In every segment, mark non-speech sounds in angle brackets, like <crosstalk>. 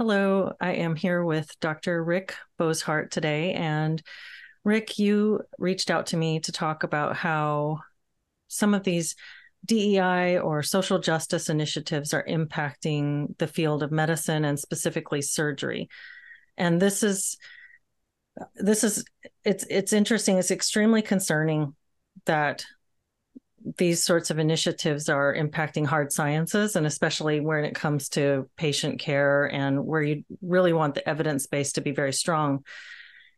Hello, I am here with Dr. Rick Bosshardt today. And Rick, you reached out to me to talk about how some of these DEI or social justice initiatives are impacting the field of medicine and specifically surgery. And this is this is it's it's interesting it's extremely concerning that these sorts of initiatives are impacting hard sciences and especially when it comes to patient care and where you really want the evidence base to be very strong.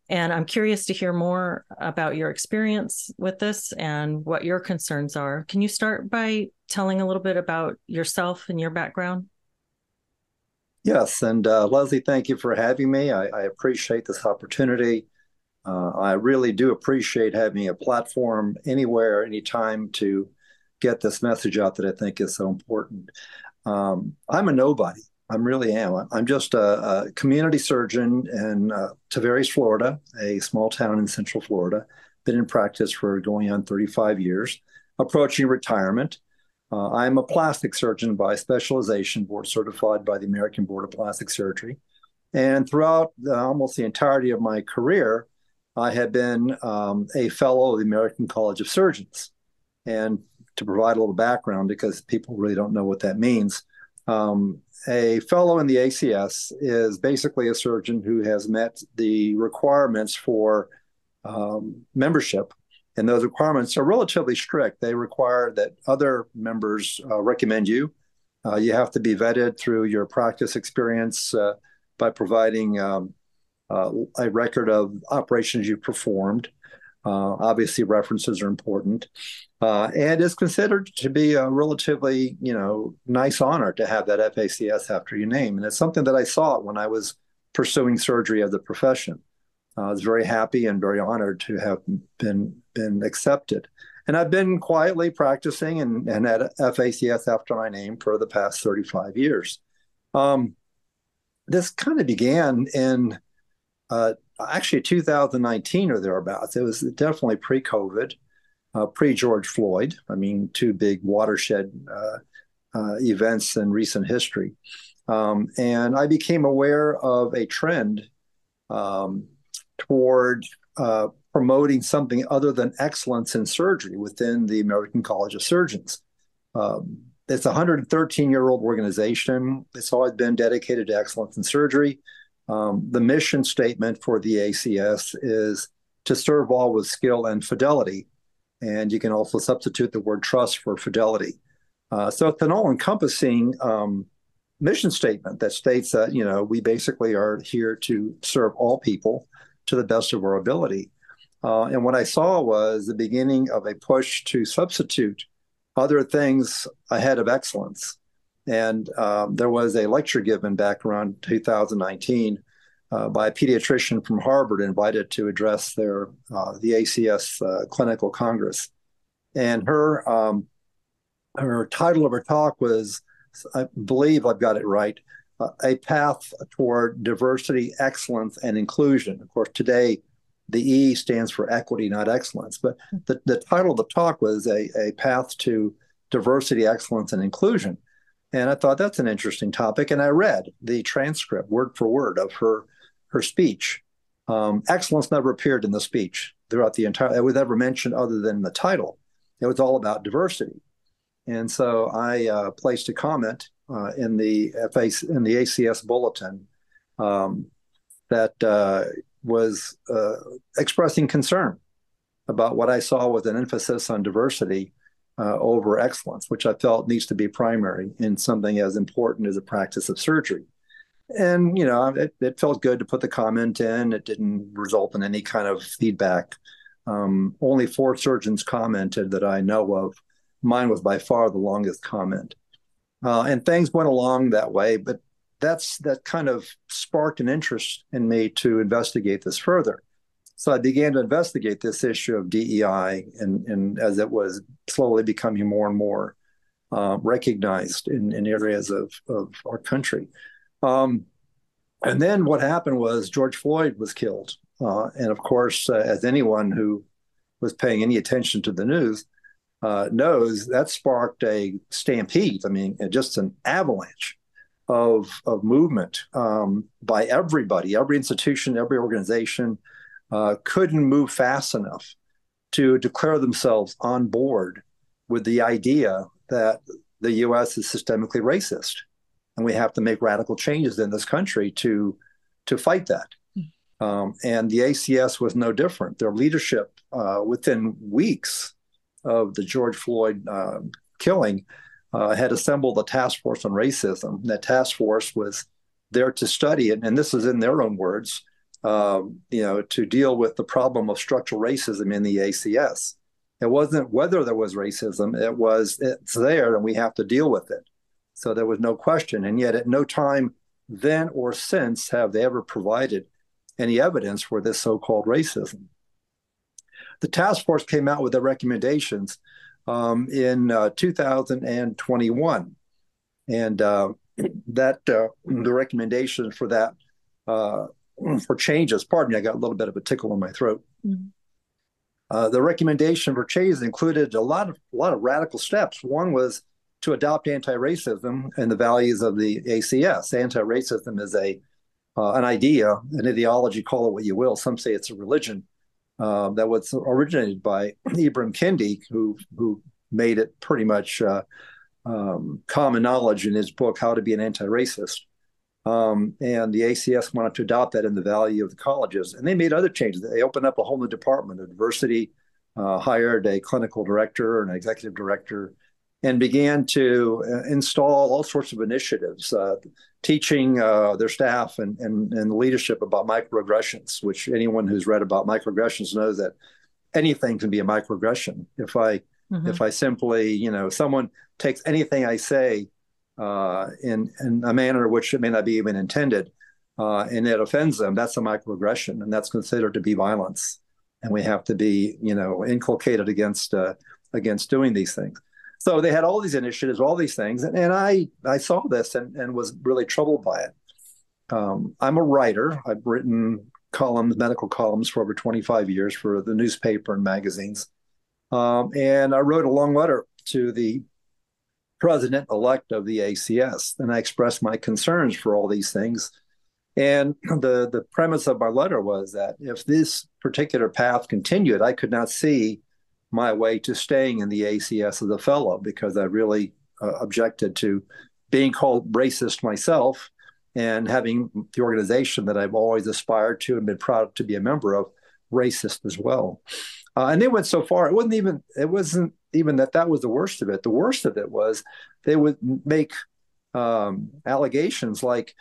And i'm curious to hear more about your experience with this and what your concerns are. Can you start by telling a little bit about yourself and your background? Yes and uh, leslie thank you for having me. I, I appreciate this opportunity uh, I really do appreciate having a platform anywhere, anytime to get this message out that I think is so important. Um, I'm a nobody. I really am. I'm just a, a community surgeon in uh, Tavares, Florida, a small town in Central Florida. Been in practice for going on 35 years, approaching retirement. Uh, I'm a plastic surgeon by specialization, board certified by the American Board of Plastic Surgery. And throughout uh, almost the entirety of my career, I had been um, a fellow of the American College of Surgeons. And to provide a little background, because people really don't know what that means, um, a fellow in the ACS is basically a surgeon who has met the requirements for um, membership. And those requirements are relatively strict. They require that other members uh, recommend you. Uh, you have to be vetted through your practice experience uh, by providing um, a record of operations you performed. Uh, obviously, references are important, uh, and is considered to be a relatively, you know, nice honor to have that FACS after your name. And it's something that I saw when I was pursuing surgery as a profession. I was very happy and very honored to have been been accepted. And I've been quietly practicing and, and at FACS after my name for the past 35 years. Um, this kind of began in uh, actually 2019 or thereabouts. It was definitely pre-COVID, uh, pre-George Floyd. I mean, two big watershed uh, uh, events in recent history. Um, and I became aware of a trend um, toward uh, promoting something other than excellence in surgery within the American College of Surgeons. Um, it's a 113 year old organization. It's always been dedicated to excellence in surgery. Um, the mission statement for the ACS is to serve all with skill and fidelity. And you can also substitute the word trust for fidelity. Uh, so it's an all encompassing um, mission statement that states that, you know, we basically are here to serve all people to the best of our ability. Uh, and what I saw was the beginning of a push to substitute other things ahead of excellence. And um, there was a lecture given back around 2019 uh, by a pediatrician from Harvard invited to address their uh, the ACS uh, clinical congress. And her um, her title of her talk was, I believe I've got it right, uh, a path toward diversity, excellence, and inclusion. Of course, today the E stands for equity, not excellence. But the, the title of the talk was a, a path to diversity, excellence, and inclusion. And I thought that's an interesting topic. And I read the transcript word for word of her her speech. Um, excellence never appeared in the speech throughout the entire. It was never mentioned other than the title. It was all about diversity. And so I uh, placed a comment uh, in the FA, in the ACS bulletin um, that uh, was uh, expressing concern about what I saw with an emphasis on diversity uh, over excellence, which I felt needs to be primary in something as important as the practice of surgery. And, you know, it, it felt good to put the comment in. It didn't result in any kind of feedback. Um, only four surgeons commented that I know of. Mine was by far the longest comment. Uh, and things went along that way, but that's that kind of sparked an interest in me to investigate this further. So I began to investigate this issue of DEI, and, and as it was slowly becoming more and more uh, recognized in, in areas of, of our country. Um, and then what happened was George Floyd was killed. Uh, and of course, uh, as anyone who was paying any attention to the news uh, knows, that sparked a stampede. I mean, just an avalanche of, of movement um, by everybody, every institution, every organization uh, couldn't move fast enough to declare themselves on board with the idea that the U.S. is systemically racist, and we have to make radical changes in this country to to fight that. Um, and the ACS was no different. Their leadership uh, within weeks of the George Floyd uh, killing uh, had assembled a task force on racism. That task force was there to study it, and this is in their own words, um, you know, to deal with the problem of structural racism in the ACS. It wasn't whether there was racism; it was it's there, and we have to deal with it. So there was no question, and yet at no time then or since have they ever provided any evidence for this so-called racism. The task force came out with their recommendations um, in uh, 2021, and uh, that uh, the recommendations for that uh, for changes. Pardon me, I got a little bit of a tickle in my throat. Mm-hmm. Uh, the recommendation for changes included a lot of a lot of radical steps. One was to adopt anti-racism and the values of the ACS. Anti-racism is a uh, an idea, an ideology, call it what you will. Some say it's a religion uh, that was originated by <clears throat> Ibram Kendi, who who made it pretty much uh, um, common knowledge in his book How to Be an Anti-Racist. Um, and the ACS wanted to adopt that in the value of the colleges, and they made other changes. They opened up a whole new department of diversity, uh, hired a clinical director, and an executive director, and began to uh, install all sorts of initiatives, uh, teaching uh, their staff and, and, and leadership about microaggressions, which anyone who's read about microaggressions knows that anything can be a microaggression. If I mm-hmm. if I simply, you know, someone takes anything I say uh, in in a manner which it may not be even intended, uh, and it offends them, that's a microaggression, and that's considered to be violence. And we have to be, you know, inculcated against uh, against doing these things. So they had all these initiatives, all these things, and, and I I saw this and, and was really troubled by it. Um, I'm a writer. I've written columns, medical columns, for over 25 years for the newspaper and magazines. Um, and I wrote a long letter to the president elect of the ACS, and I expressed my concerns for all these things. And the the premise of my letter was that if this particular path continued, I could not see my way to staying in the ACS as a fellow because I really uh, objected to being called racist myself and having the organization that I've always aspired to and been proud to be a member of racist as well. Uh, and they went so far; it wasn't even it wasn't even that that was the worst of it. The worst of it was they would make um, allegations like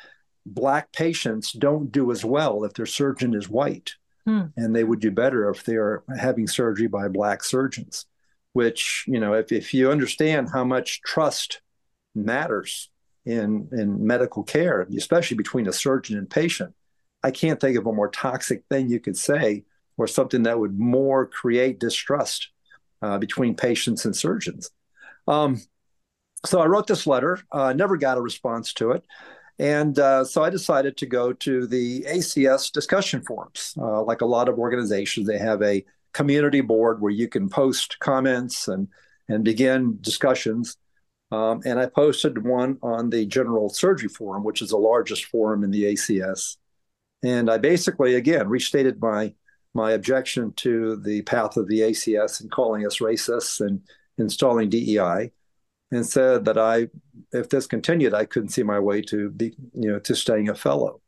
black patients don't do as well if their surgeon is white hmm. and they would do better if they are having surgery by black surgeons. Which you know, if if you understand how much trust matters in in medical care, especially between a surgeon and patient, I can't think of a more toxic thing you could say, or something that would more create distrust uh, between patients and surgeons. Um, so I wrote this letter. Uh, never got a response to it. And uh, so I decided to go to the ACS discussion forums. Uh, like a lot of organizations, they have a community board where you can post comments and, and begin discussions. Um, and I posted one on the General Surgery Forum, which is the largest forum in the ACS. And I basically, again, restated my my objection to the path of the ACS and calling us racists and installing DEI and said that I, if this continued, I couldn't see my way to be, you know, to staying a fellow.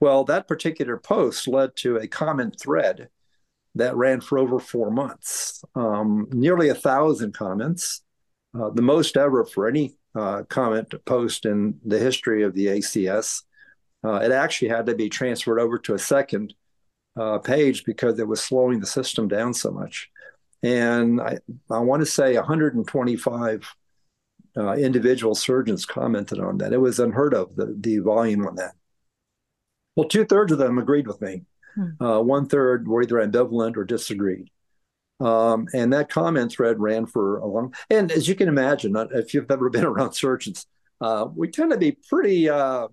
Well, that particular post led to a common thread that ran for over four months, um, nearly a thousand comments, uh, the most ever for any uh, comment post in the history of the ACS. Uh, it actually had to be transferred over to a second uh, page because it was slowing the system down so much. And I, I want to say 125 uh, individual surgeons commented on that. It was unheard of, the, the volume on that. Well, two thirds of them agreed with me. Hmm. Uh, one third were either ambivalent or disagreed. Um, and that comment thread ran for a long. And as you can imagine, if you've ever been <laughs> around surgeons, uh, we tend to be pretty, uh,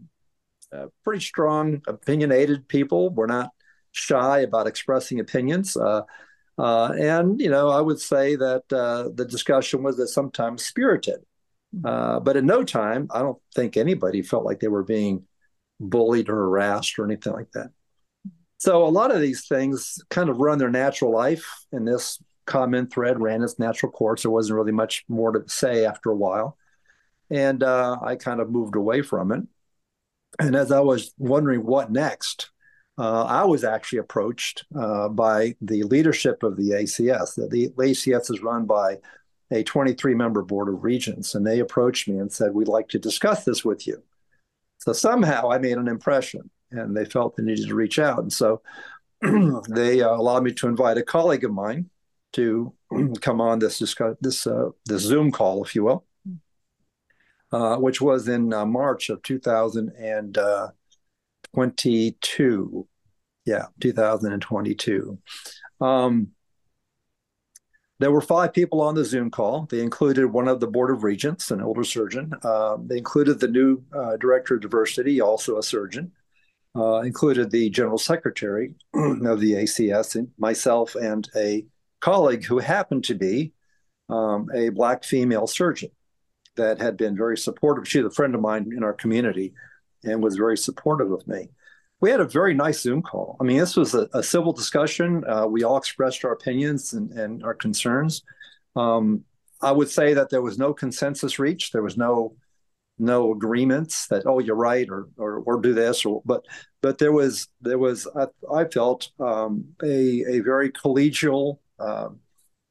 uh, pretty strong, opinionated people. We're not shy about expressing opinions. Uh, and you know, I would say that the discussion was that sometimes spirited. Uh, but in no time, I don't think anybody felt like they were being bullied or harassed or anything like that. So a lot of these things kind of run their natural life, and this comment thread ran its natural course. There wasn't really much more to say after a while, and uh, I kind of moved away from it. And as I was wondering what next, uh, I was actually approached uh, by the leadership of the ACS. The, the ACS is run by a 23 member board of regents, and they approached me and said, We'd like to discuss this with you. So somehow I made an impression, and they felt they needed to reach out. And so <clears throat> they uh, allowed me to invite a colleague of mine to <clears throat> come on this discuss, this uh, this Zoom call, if you will, uh, which was in uh, March of 2022. Yeah, 2022. Um, there were five people on the Zoom call. They included one of the Board of Regents, an older surgeon. Uh, they included the new uh, Director of Diversity, also a surgeon. Uh, included the General Secretary <clears throat> of the ACS, and myself, and a colleague who happened to be um, a Black female surgeon that had been very supportive. She's a friend of mine in our community and was very supportive of me we had a very nice Zoom call. I mean, this was a, a civil discussion. Uh, we all expressed our opinions and, and our concerns. Um, I would say that there was no consensus reached. There was no no agreements that oh you're right or or, or do this or but but there was there was I, I felt um, a a very collegial uh,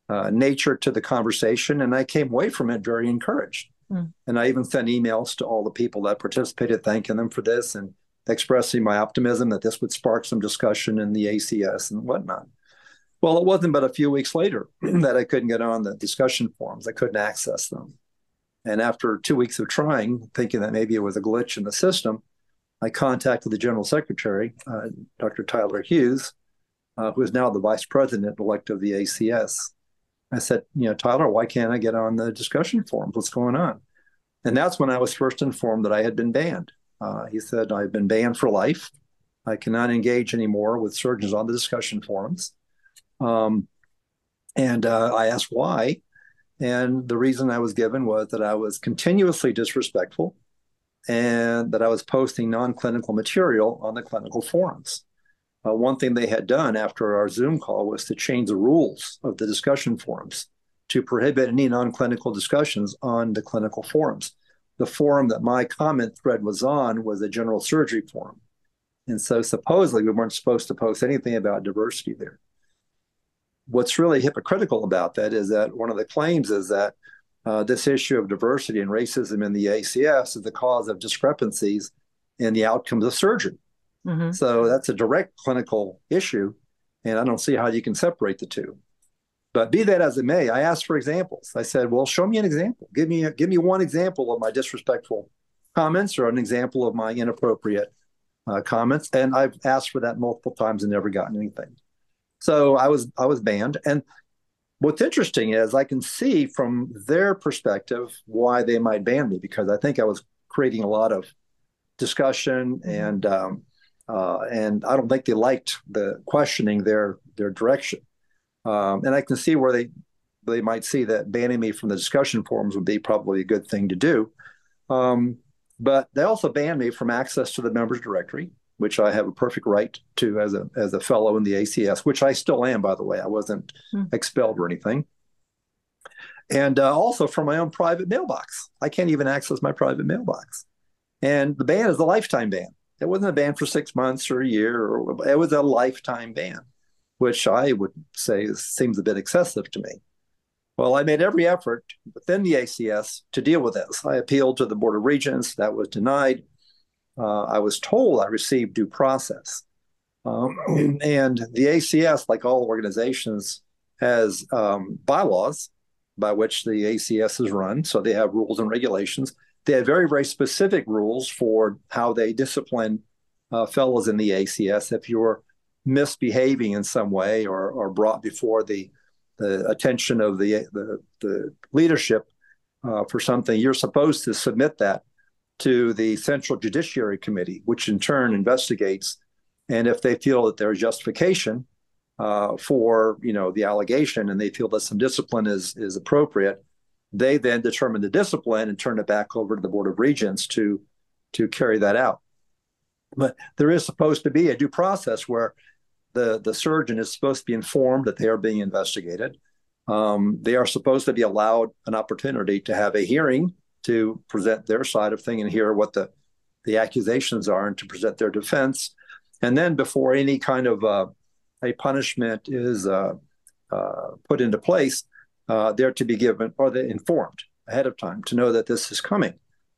uh, nature to the conversation, and I came away from it very encouraged. Mm. And I even sent emails to all the people that participated, thanking them for this and expressing my optimism that this would spark some discussion in the ACS and whatnot. Well, it wasn't but a few weeks later <clears throat> that I couldn't get on the discussion forums. I couldn't access them. And after two weeks of trying, thinking that maybe it was a glitch in the system, I contacted the General Secretary, uh, Dr. Tyler Hughes, uh, who is now the Vice President elect of the ACS. I said, you know, Tyler, why can't I get on the discussion forums? What's going on? And that's when I was first informed that I had been banned. Uh, he said, I've been banned for life. I cannot engage anymore with surgeons on the discussion forums. Um, and uh, I asked why. And the reason I was given was that I was continuously disrespectful and that I was posting non clinical material on the clinical forums. Uh, one thing they had done after our Zoom call was to change the rules of the discussion forums to prohibit any non clinical discussions on the clinical forums the forum that my comment thread was on was a general surgery forum. And so supposedly we weren't supposed to post anything about diversity there. What's really hypocritical about that is that one of the claims is that uh, this issue of diversity and racism in the ACS is the cause of discrepancies in the outcomes of surgery. Mm-hmm. So that's a direct clinical issue. And I don't see how you can separate the two. But be that as it may, I asked for examples. I said, "Well, show me an example. Give me a, give me one example of my disrespectful comments or an example of my inappropriate uh, comments." And I've asked for that multiple times and never gotten anything. So I was I was banned. And what's interesting is I can see from their perspective why they might ban me because I think I was creating a lot of discussion mm-hmm. and um, uh, and I don't think they liked the questioning their their direction. Um, and I can see where they they might see that banning me from the discussion forums would be probably a good thing to do. Um, but they also banned me from access to the members directory, which I have a perfect right to as a as a fellow in the ACS, which I still am, by the way. I wasn't hmm. expelled or anything. And uh, also from my own private mailbox. I can't even access my private mailbox. And the ban is a lifetime ban. It wasn't a ban for six months or a year, or it was a lifetime ban which I would say seems a bit excessive to me. Well, I made every effort within the ACS to deal with this. I appealed to the Board of Regents, that was denied. Uh, I was told I received due process. Um, and the ACS, like all organizations, has um, bylaws by which the ACS is run. So they have rules and regulations. They have very, very specific rules for how they discipline uh, fellows in the ACS. If you're misbehaving in some way or, or brought before the, the attention of the, the, the leadership uh, for something, you're supposed to submit that to the Central Judiciary Committee, which in turn investigates. And if they feel that there's justification uh, for you know the allegation and they feel that some discipline is is appropriate, they then determine the discipline and turn it back over to the Board of Regents to to carry that out. But there is supposed to be a due process where the, the surgeon is supposed to be informed that they are being investigated. Um, they are supposed to be allowed an opportunity to have a hearing to present their side of thing and hear what the, the accusations are and to present their defense. And then before any kind of uh, a punishment is uh, uh, put into place, uh, they're to be given or they're informed ahead of time to know that this is coming.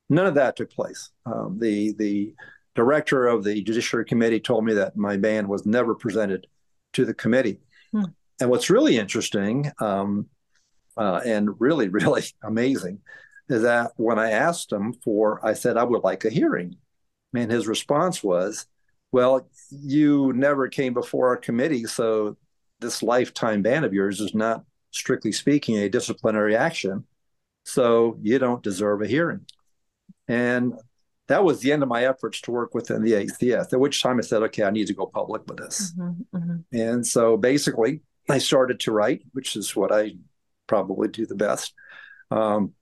None of that took place. Um, the the director of the Judiciary Committee told me that my ban was never presented to the committee. Hmm. And what's really interesting um, uh, and really, <laughs> really amazing is that when I asked him for, I said, I would like a hearing. And his response was, Well, you never came before our committee, so this lifetime ban of yours is not, strictly speaking, a disciplinary action. So you don't deserve a hearing. And that was the end of my efforts to work within the ACS, at which time I said, okay, I need to go public with this. Mm-hmm, mm-hmm. And so basically, I started to write, which is what I probably do the best. Um,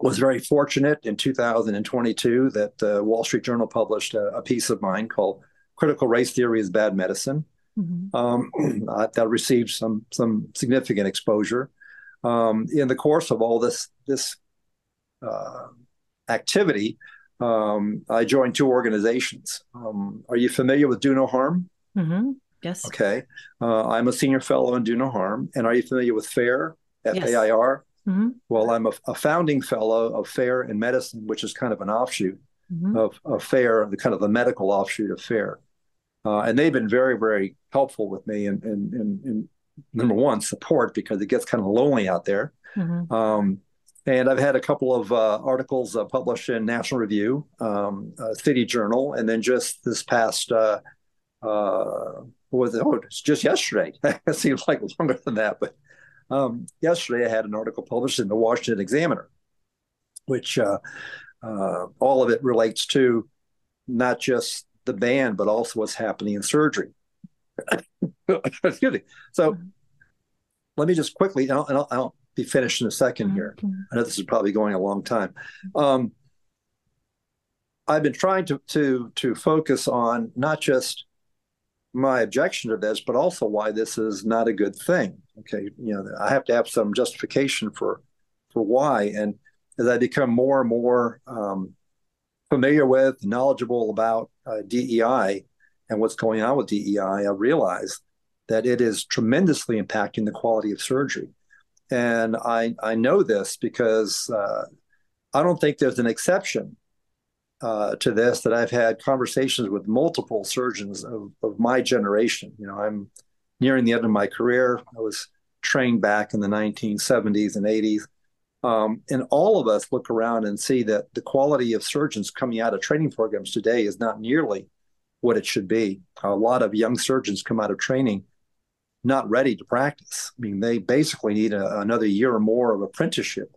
was very fortunate in 2022 that the Wall Street Journal published a, a, piece of mine called "Critical Race Theory is Bad Medicine." Mm-hmm. Um, <clears throat> that received some some significant exposure. Um, in the course of all this this uh, activity, um, I joined two organizations. Um, are you familiar with Do No Harm? Mm-hmm. Yes. Okay. Uh, I'm a senior fellow in Do No Harm. And are you familiar with FAIR? F A I R? Mm-hmm. Well, I'm a, a, founding fellow of FAIR in medicine, which is kind of an offshoot mm-hmm. of, of FAIR, the kind of the medical offshoot of FAIR. Uh, and they've been very, very helpful with me in, in, in, in, number one, support because it gets kind of lonely out there. Mm-hmm. Um, and I've had a couple of uh, articles uh, published in National Review, um, uh, City Journal, and then just this past, uh, uh, was it? Oh, it's just yesterday. <laughs> it seems like longer than that, but um, yesterday I had an article published in the Washington Examiner, which uh, all of it relates to not just the band, but also what's happening in surgery. <coughs> Excuse me. So mm-hmm. let me just quickly, and I'll, and I'll, I'll be finished in a 2nd here. I know this is probably going a long time. Um, I've been trying to to to focus on not just my objection to this, but also why this is not a good thing. Okay, you know, I have to have some justification for for why. And as I become more and more um, familiar with, knowledgeable about uh, DEI and what's going on with DEI, I realize that it is tremendously impacting the quality of surgery. And I, I know this because uh, I don't think there's an exception uh, to this that I've had conversations with multiple surgeons of, of my generation. You know, I'm nearing the end of my career. I was trained back in the 1970s and 80s. Um, and all of us look around and see that the quality of surgeons coming out of training programs today is not nearly what it should be. A lot of young surgeons come out of training not ready to practice. I mean, they basically need a, another year or more of apprenticeship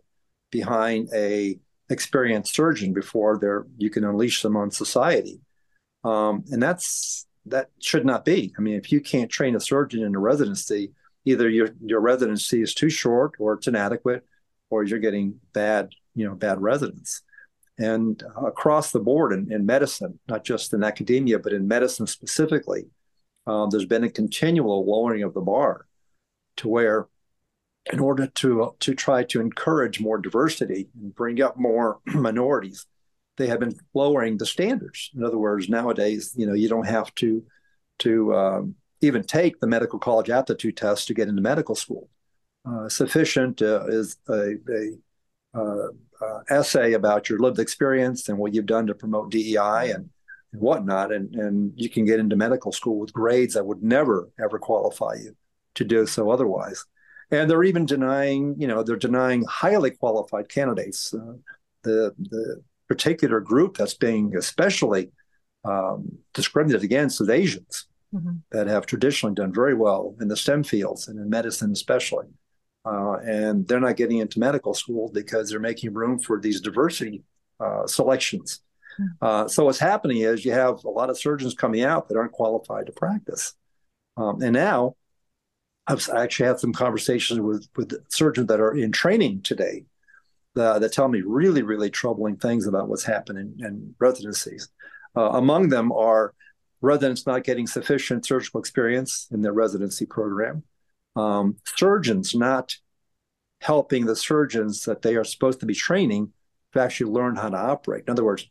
behind a experienced surgeon before they're you can unleash them on society. Um, and that's that should not be. I mean, if you can't train a surgeon in a residency, either your your residency is too short or it's inadequate, or you're getting bad you know bad residents. And across the board in, in medicine, not just in academia, but in medicine specifically, uh, there's been a continual lowering of the bar to where in order to to try to encourage more diversity and bring up more <clears throat> minorities they have been lowering the standards in other words nowadays you know you don't have to to um, even take the medical college aptitude test to get into medical school sufficient uh, is a, a uh, uh, essay about your lived experience and what you've done to promote DEI and and whatnot, and and you can get into medical school with grades that would never ever qualify you to do so otherwise. And they're even denying, you know, they're denying highly qualified candidates. Uh, the the particular group that's being especially um, discriminated against is Asians mm-hmm. that have traditionally done very well in the STEM fields and in medicine especially. Uh, and they're not getting into medical school because they're making room for these diversity uh, selections uh, so what's happening is you have a lot of surgeons coming out that aren't qualified to practice. Um, and now I've actually had some conversations with, with surgeons that are in training today uh, that tell me really, really troubling things about what's happening in residencies. Uh, among them are residents not getting sufficient surgical experience in their residency program, um, surgeons not helping the surgeons that they are supposed to be training to actually learn how to operate. In other words,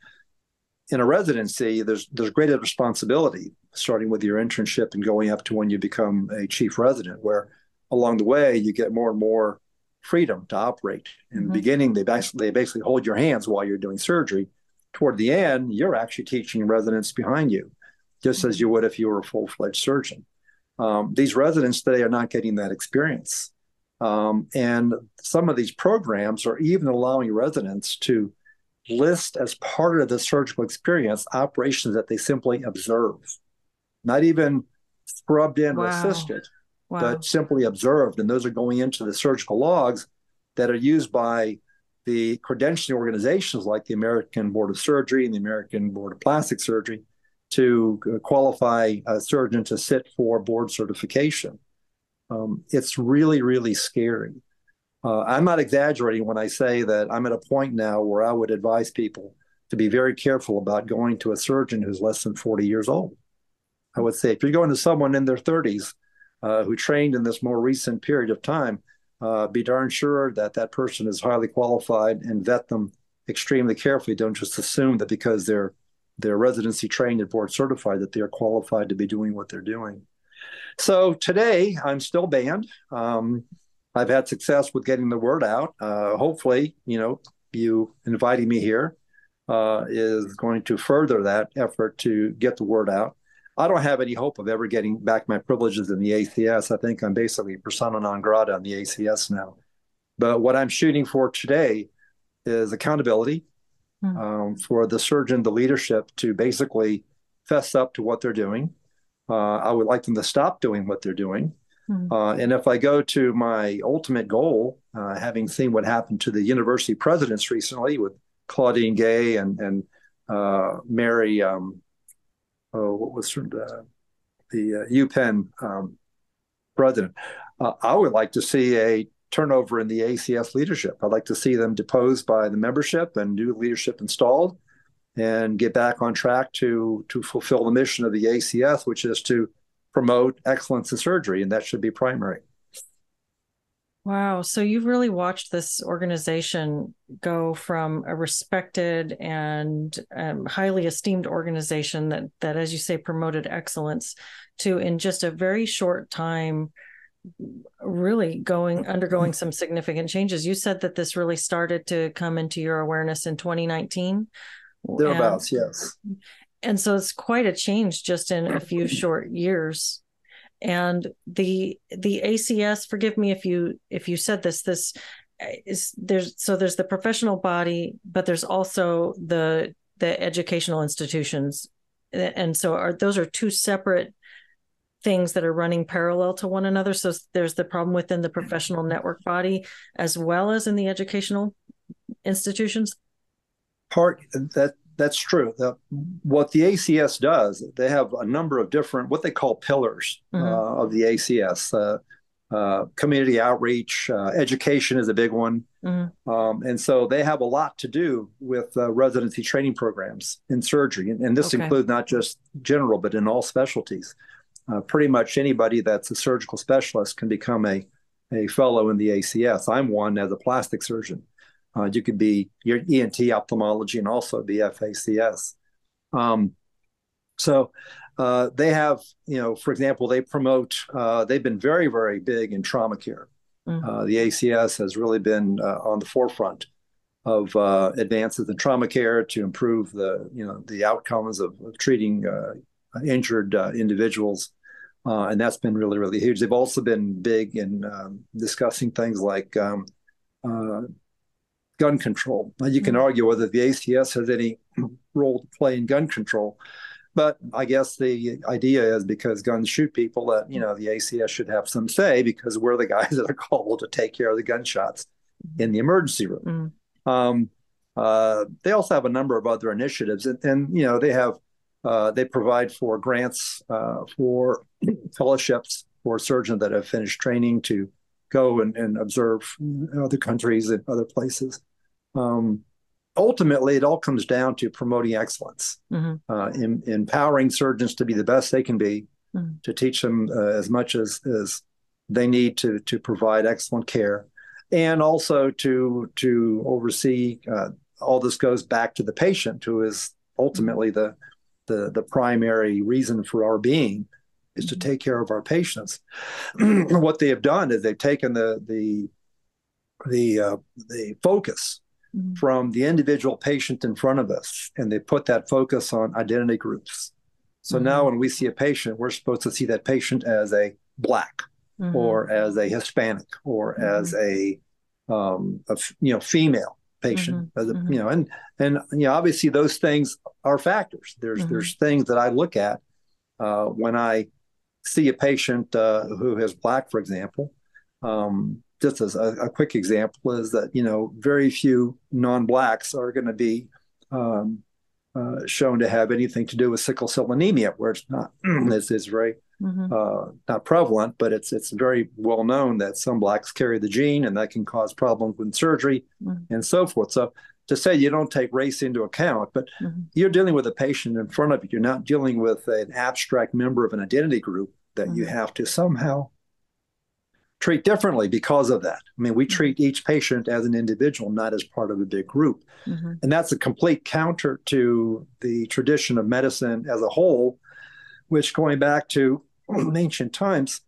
in a residency, there's there's greater responsibility, starting with your internship and going up to when you become a chief resident, where along the way you get more and more freedom to operate. In mm-hmm. the beginning, they basically they basically hold your hands while you're doing surgery. Toward the end, you're actually teaching residents behind you, just as you would if you were a full fledged surgeon. Um, these residents today are not getting that experience. Um, and some of these programs are even allowing residents to list as part of the surgical experience operations that they simply observe, not even scrubbed in wow. or assisted, wow. but simply observed. And those are going into the surgical logs that are used by the credentialing organizations like the American Board of Surgery and the American Board of Plastic Surgery to uh, qualify a surgeon to sit for board certification. Um, it's really, really scary. Uh, I'm not exaggerating when I say that I'm at a point now where I would advise people to be very careful about going to a surgeon who's less than 40 years old. I would say if you're going to someone in their 30s uh, who trained in this more recent period of time, uh, be darn sure that that person is highly qualified and vet them extremely carefully. Don't just assume that because they're they're residency trained and board certified that they're qualified to be doing what they're doing. So today I'm still banned. Um, I've had success with getting the word out. Uh, hopefully, you know, you inviting me here uh, is going to further that effort to get the word out. I don't have any hope of ever getting back my privileges in the ACS. I think I'm basically persona non grata on the ACS now. But what I'm shooting for today is accountability mm. um, for the surgeon, the leadership to basically fess up to what they're doing. Uh, I would like them to stop doing what they're doing Hmm. Uh, and if I go to my ultimate goal, uh, having seen what happened to the university presidents recently with Claudine Gay and and uh, Mary, um, oh, what was the the uh, UPenn um, president, uh, I would like to see a turnover in the ACS leadership. I'd like to see them deposed by the membership and new leadership installed, and get back on track to to fulfill the mission of the ACS, which is to promote excellence in surgery, and that should be primary. Wow. So you've really watched this organization go from a respected and um, highly esteemed organization that, that, as you say, promoted excellence to in just a very short time, really going undergoing some significant changes. You said that this really started to come into your awareness in 2019. Thereabouts, and, yes and so it's quite a change just in a few <clears throat> short years and the the acs forgive me if you if you said this this uh, is there's so there's the professional body but there's also the the educational institutions and so are those are two separate things that are running parallel to one another so there's the problem within the professional network body as well as in the educational institutions part that that's true. The, what the ACS does, they have a number of different, what they call pillars mm-hmm. uh, of the ACS. Uh, uh, community outreach, uh, education is a big one. Mm-hmm. Um, and so they have a lot to do with uh, residency training programs in surgery. And, and this okay. includes not just general, but in all specialties. Uh, pretty much anybody that's a surgical specialist can become a, a fellow in the ACS. I'm one as a plastic surgeon. Uh, you could be your ENT ophthalmology and also be FACS. Um, so uh, they have, you know, for example, they promote, uh, they've been very, very big in trauma care. Mm-hmm. Uh, the ACS has really been uh, on the forefront of uh, advances in trauma care to improve the, you know, the outcomes of, of treating injured individuals. And that's been really, really huge. They've also been big in um, discussing things like um, gun control. Now, you can mm-hmm. argue whether the ACS has any role to play in gun control, but I guess the idea is because guns shoot people that you know the ACS should have some say because we're the <laughs> guys that are called to take care of the gunshots mm-hmm. in the emergency room. Mm-hmm. Um, uh, they also have a number of other initiatives, and, and you know they have uh, they provide for grants uh, for <clears throat> fellowships for surgeons that have finished training to go and, and observe other countries and other places. um, ultimately, it all comes down to promoting excellence, mm-hmm. uh, in, empowering surgeons to be the best they can be, mm-hmm. to teach them uh, as much as, as they need to to provide excellent care, and also to to oversee. Uh, all this goes back to the patient, who is ultimately the the the primary reason for our being is to mm-hmm. take care of our patients. <clears throat> what they have done is they've taken the the the uh, the focus mm-hmm. from the individual patient in front of us, and they put that focus on identity groups. So mm-hmm. now, when we see a patient, we're supposed to see that patient as a black, mm-hmm. or as a Hispanic, or mm-hmm. as a, um, a you know female patient, mm-hmm. a, you know, and and you know obviously those things are factors. There's there's things that I look at uh, when I see a patient uh, who has black, for example, um, just as a, a, quick example is that you know very few non-blacks are going to be um, uh, shown to have anything to do with sickle cell anemia, where it's not it's, it's very mm-hmm. uh, not prevalent, but it's it's very well known that some blacks carry the gene, and that can cause problems with surgery mm-hmm. and so forth. So to say you don't take race into account, but mm-hmm. you're dealing with a patient in front of you. You're not dealing with an abstract member of an identity group that you mm-hmm. have to somehow treat differently because of that. I mean, we mm-hmm. treat each patient as an individual, not as part of a big group. Mm-hmm. And that's a complete counter to the tradition of medicine as a whole, which going back to ancient times,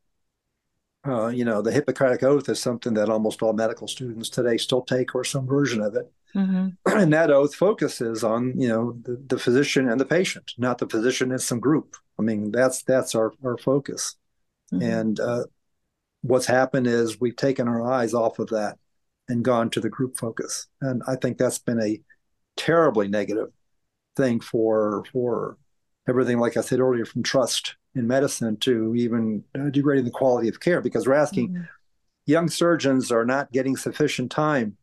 uh, you know, the Hippocratic Oath is something that almost all medical students today still take or some version of it. Mm-hmm. <clears throat> And that oath focuses on, you know, the, the physician and the patient, not the physician and some group. I mean, that's that's our, our focus. Mm-hmm. And uh, what's happened is we've taken our eyes off of that and gone to the group focus. And I think that's been a terribly negative thing for for everything, like I said earlier, from trust in medicine to even uh, degrading the quality of care because we're asking mm-hmm. young surgeons are not getting sufficient time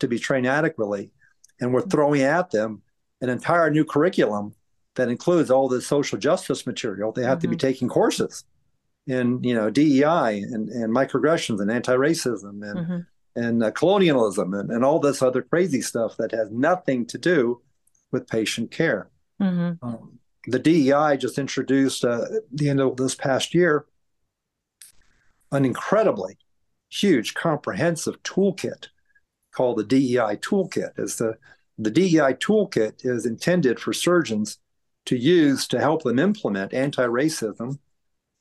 to be trained adequately. And we're mm-hmm. throwing at them an entire new curriculum that includes all the social justice material. They have mm-hmm. to be mm-hmm. taking courses in you know DEI and, and microaggressions and anti-racism and mm-hmm. and uh, colonialism and, and all this other crazy stuff that has nothing to do with patient care. Mm-hmm. Um, the DEI just introduced uh, the end of this past year an incredibly huge comprehensive toolkit called the DEI toolkit. Is the the DEI toolkit is intended for surgeons to use to help them implement anti-racism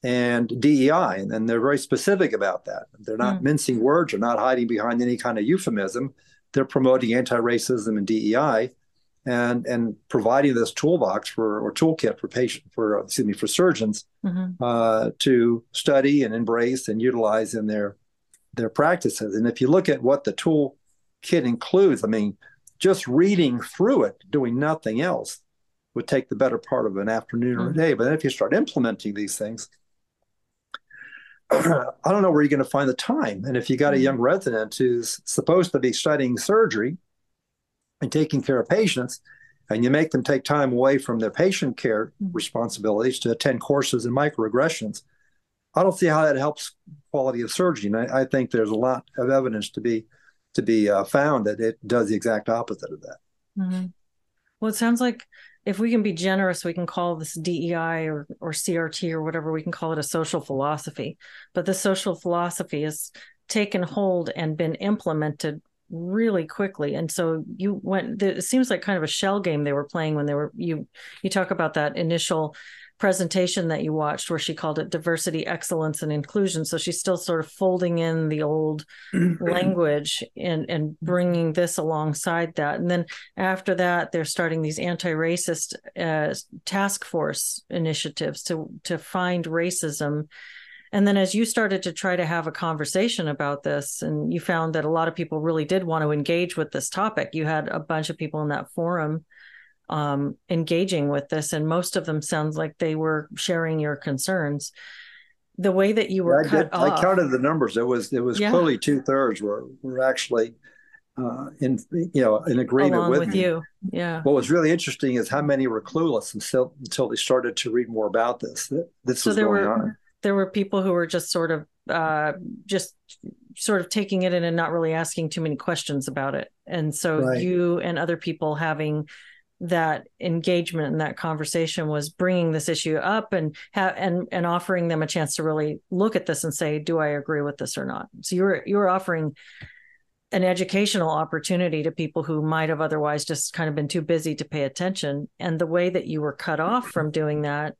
and DEI, and they're very specific about that. They're not mm. mincing words they're not hiding behind any kind of euphemism. They're promoting anti-racism and DEI, and and providing this toolbox for or toolkit for patient for excuse me for surgeons mm-hmm. uh, to study and embrace and utilize in their their practices. And if you look at what the toolkit includes, I mean, just reading through it, doing nothing else, would take the better part of an afternoon mm-hmm. or a mm. day. But then if you start implementing these things, <clears throat> I don't know where you're going to find the time. And if you got a young mm-hmm. resident who's supposed to be studying surgery and taking care of patients, and you make them take time away from their patient care mm-hmm. responsibilities to attend courses in microaggressions, I don't see how that helps quality of surgery. And I, I think there's a lot of evidence to be to be uh, found that it does the exact opposite of that. Mm-hmm. Well, it sounds like if we can be generous, we can call this DEI or, or CRT or whatever, we can call it a social philosophy. But the social philosophy has taken hold and been implemented really quickly. And so you went, it seems like kind of a shell game they were playing when they were, you, you talk about that initial presentation that you watched where she called it diversity, excellence, and inclusion. So she's still sort of folding in the old <clears throat> language and and bringing this alongside that. And then after that, they're starting these anti-racist uh, task force initiatives to to find racism. And then as you started to try to have a conversation about this, and you found that a lot of people really did want to engage with this topic, you had a bunch of people in that forum um, engaging with this, and most of them sounds like they were sharing your concerns. The way that you were yeah, I cut did, off, I counted the numbers. It was it was yeah. clearly two thirds were were actually uh, in you know in agreement Along with, with you. Yeah. What was really interesting is how many were clueless until until they started to read more about this. This so was there going were, on. There were people who were just sort of uh, just sort of taking it in and not really asking too many questions about it. And so right. you and other people having that engagement and that conversation was bringing this issue up and ha- and and offering them a chance to really look at this and say, do I agree with this or not? So you were you were offering an educational opportunity to people who might have otherwise just kind of been too busy to pay attention. And the way that you were cut off from doing that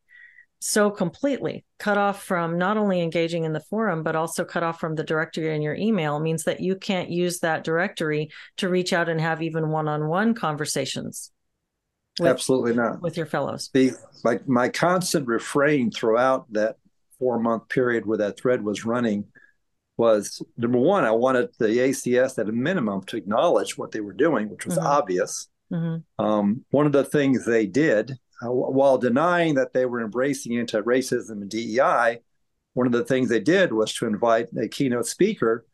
so completely cut off from not only engaging in the forum but also cut off from the directory in your email means that you can't use that directory to reach out and have even one-on-one conversations with, absolutely not with your fellows the my, my constant refrain throughout that four month period where that thread was running was number one i wanted the acs at a minimum to acknowledge what they were doing which was mm-hmm. obvious mm-hmm. Um, one of the things they did uh, while denying that they were embracing anti-racism and DEI, one of the things they did was to invite a keynote speaker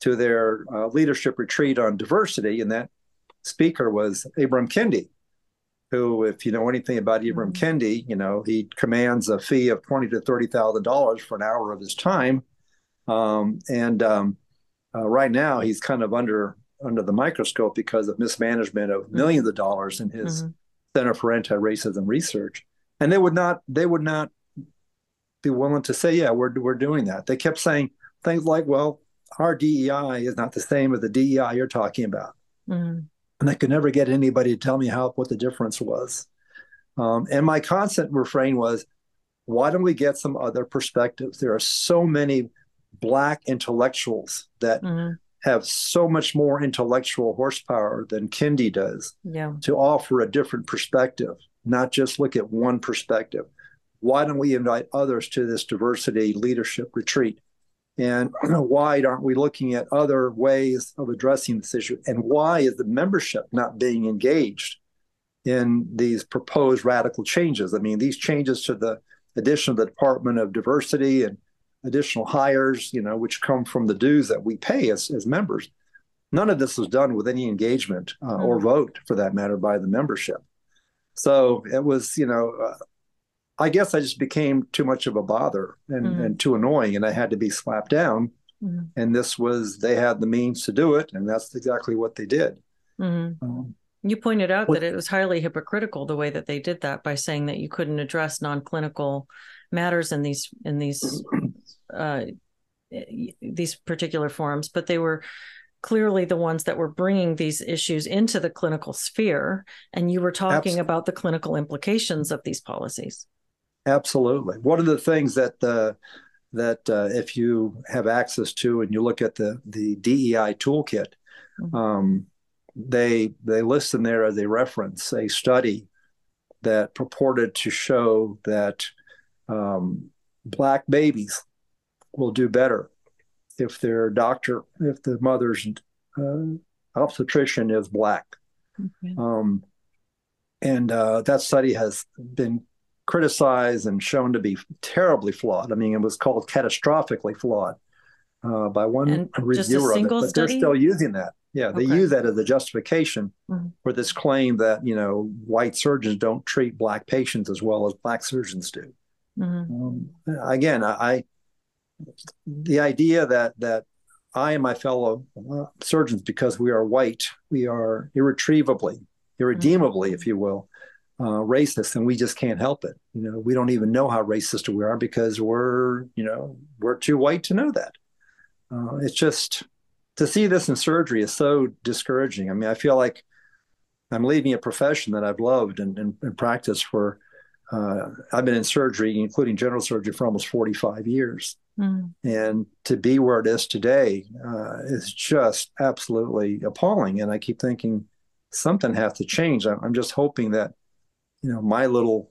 to their uh, leadership retreat on diversity, and that speaker was Ibram Kendi, who, if you know anything about Ibram mm-hmm. Kendi, you know he commands a fee of twenty to thirty thousand dollars for an hour of his time, um, and um, uh, right now he's kind of under under the microscope because of mismanagement of mm-hmm. millions of dollars in his. Mm-hmm Center for Anti-Racism Research, and they would not they would not be willing to say, yeah, we're we're doing that. They kept saying things like, well, our DEI is not the same as the DEI you're talking about, mm-hmm. and I could never get anybody to tell me how what the difference was. Um, and my constant refrain was, why don't we get some other perspectives? There are so many black intellectuals that mm-hmm have so much more intellectual horsepower than Kendi does yeah. to offer a different perspective, not just look at one perspective. Why don't we invite others to this diversity leadership retreat? And <clears throat> why aren't we looking at other ways of addressing this issue? And why is the membership not being engaged in these proposed radical changes? I mean, these changes to the addition of the Department of Diversity and additional hires, you know, which come from the dues that we pay as, as members. None of this was done with any engagement uh, mm-hmm. or vote, for that matter, by the membership. So it was, you know, uh, I guess I just became too much of a bother and, mm-hmm. and too annoying, and I had to be slapped down. Mm-hmm. And this was, they had the means to do it, and that's exactly what they did. Mm-hmm. Um, you pointed out that it was highly hypocritical the way that they did that by saying that you couldn't address non-clinical matters in these in these uh, these particular forums, but they were clearly the ones that were bringing these issues into the clinical sphere. And you were talking Absolutely. about the clinical implications of these policies. Absolutely. One of the things that the that uh, if you have access to and you look at the the DEI toolkit, mm-hmm. um, they they list in there as a reference a study that purported to show that um, black babies will do better if their doctor, if the mother's uh, obstetrician is black. Okay. Um, and uh, that study has been criticized and shown to be terribly flawed. I mean, it was called catastrophically flawed uh, by one and reviewer of it, but study? they're still using that. Yeah, they okay. use that as a justification mm-hmm. for this claim that you know white surgeons don't treat black patients as well as black surgeons do. Mm-hmm. Um, again, I, the idea that that I and my fellow uh, surgeons, because we are white, we are irretrievably, irredeemably, if you will, uh, racist, and we just can't help it. You know, we don't even know how racist we are because we're, you know, we're too white to know that. Uh, it's just to see this in surgery is so discouraging. I mean, I feel like I'm leaving a profession that I've loved and, and, and practiced for uh, I've been in surgery, including general surgery, for almost 45 years. Mm. And to be where it is today uh, is just absolutely appalling. And I keep thinking something has to change. I'm just hoping that, you know, my little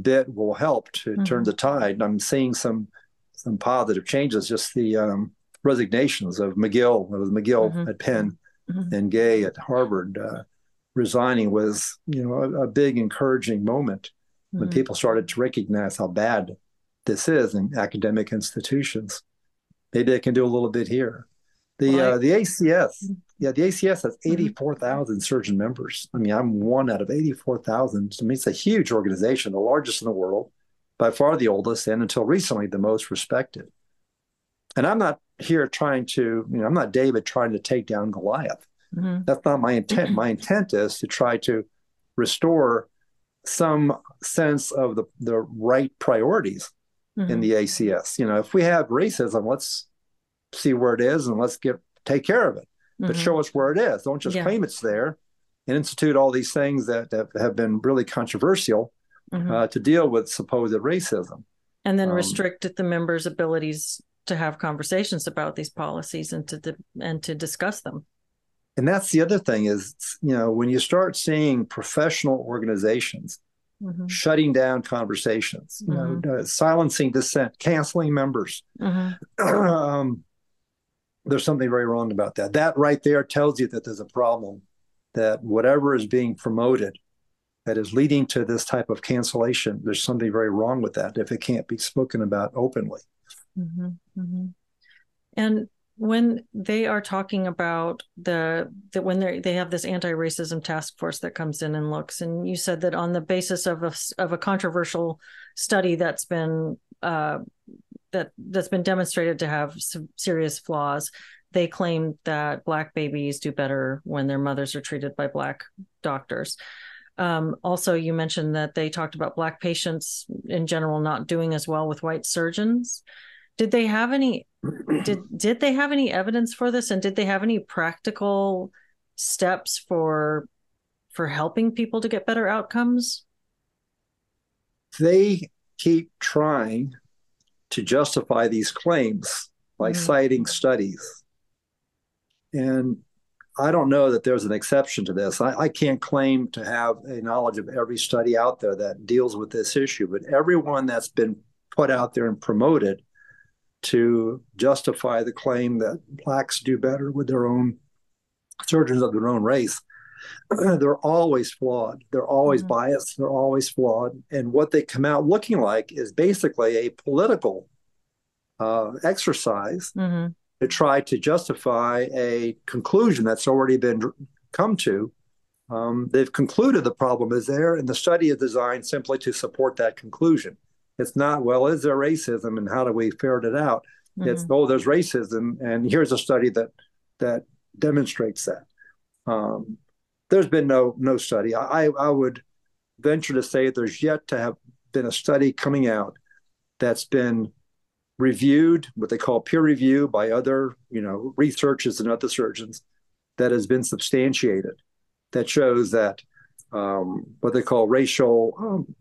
bit will help to mm-hmm. turn the tide. I'm seeing some some positive changes. Just the um, resignations of Magill, it was Magill mm-hmm. at Penn mm-hmm. and Gay at Harvard. Uh, resigning was, you know, a, a big encouraging moment when mm-hmm. people started to recognize how bad this is in academic institutions. Maybe they can do a little bit here. The uh, the ACS, yeah, the ACS has mm-hmm. eighty four thousand surgeon members. I mean, I'm one out of eighty four thousand. I mean, it's a huge organization, the largest in the world, by far the oldest, and until recently the most respected. and I'm not here trying to, you know, I'm not David trying to take down Goliath. Mm-hmm. That's not my intent. <laughs> My intent is to try to restore some sense of the, the right priorities mm-hmm. in the ACS. You know, if we have racism, let's see where it is and let's get take care of it. Mm-hmm. But show us where it is. Don't just yeah. claim it's there and institute all these things that, that have been really controversial mm-hmm. uh, to deal with supposed racism. And then um, restrict the members' abilities to have conversations about these policies and to and to discuss them. And that's the other thing is, you know, when you start seeing professional organizations mm-hmm. shutting down conversations, you mm-hmm. know, uh, silencing dissent, canceling members, mm-hmm. <clears throat> um, there's something very wrong about that. That right there tells you that there's a problem. That whatever is being promoted that is leading to this type of cancellation, there's something very wrong with that if it can't be spoken about openly. Mm-hmm, mm-hmm. And when they are talking about the that when they they have this anti-racism task force that comes in and looks, and you said that on the basis of a of a controversial study that's been uh, that that's been demonstrated to have serious flaws, they claim that black babies do better when their mothers are treated by black doctors. Um, also, you mentioned that they talked about black patients in general not doing as well with white surgeons did they have any <clears throat> did did they have any evidence for this and did they have any practical steps for for helping people to get better outcomes they keep trying to justify these claims by mm-hmm. citing studies and I don't know that there's an exception to this. I, I, can't claim to have a knowledge of every study out there that deals with this issue, but everyone that's been put out there and promoted to justify the claim that blacks do better with their own surgeons of their own race. <clears throat> they're always flawed. They're always mm-hmm. biased. They're always flawed. And what they come out looking like is basically a political uh, exercise mm-hmm. to try to justify a conclusion that's already been come to. Um, they've concluded the problem is there, and the study is designed simply to support that conclusion. It's not, well, is there racism and how do we ferret it out? Mm-hmm. It's, oh, there's racism, and here's a study that that demonstrates that. Um, there's been no no study. I, I would venture to say there's yet to have been a study coming out that's been reviewed, what they call peer review by other, you know, researchers and other surgeons that has been substantiated that shows that um, what they call racial um,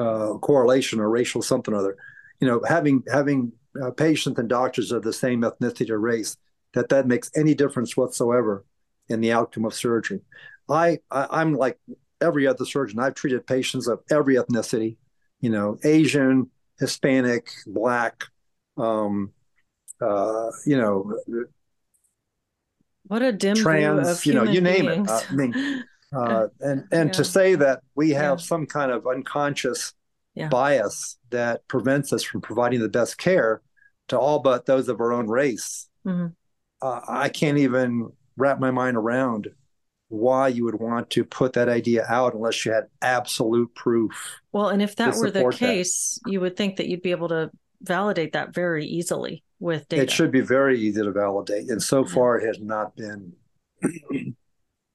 uh, correlation or racial something or other. You know, having having uh, patients and doctors of the same ethnicity or race, that that makes any difference whatsoever in the outcome of surgery. I, I am like every other surgeon. I've treated patients of every ethnicity. You know, Asian, Hispanic, Black. Um, uh, you know, what a dim trans. you know, you name beings. it. I mean, <laughs> Uh, and <laughs> and yeah. to say that we have yeah. some kind of unconscious yeah. bias that prevents us from providing the best care to all but those of our own race, mm-hmm. uh, I can't even wrap my mind around why you would want to put that idea out unless you had absolute proof. Well, and if that were the case, that. you would think that you'd be able to validate that very easily with data. It should be very easy to validate, and so far it has not been. <clears throat>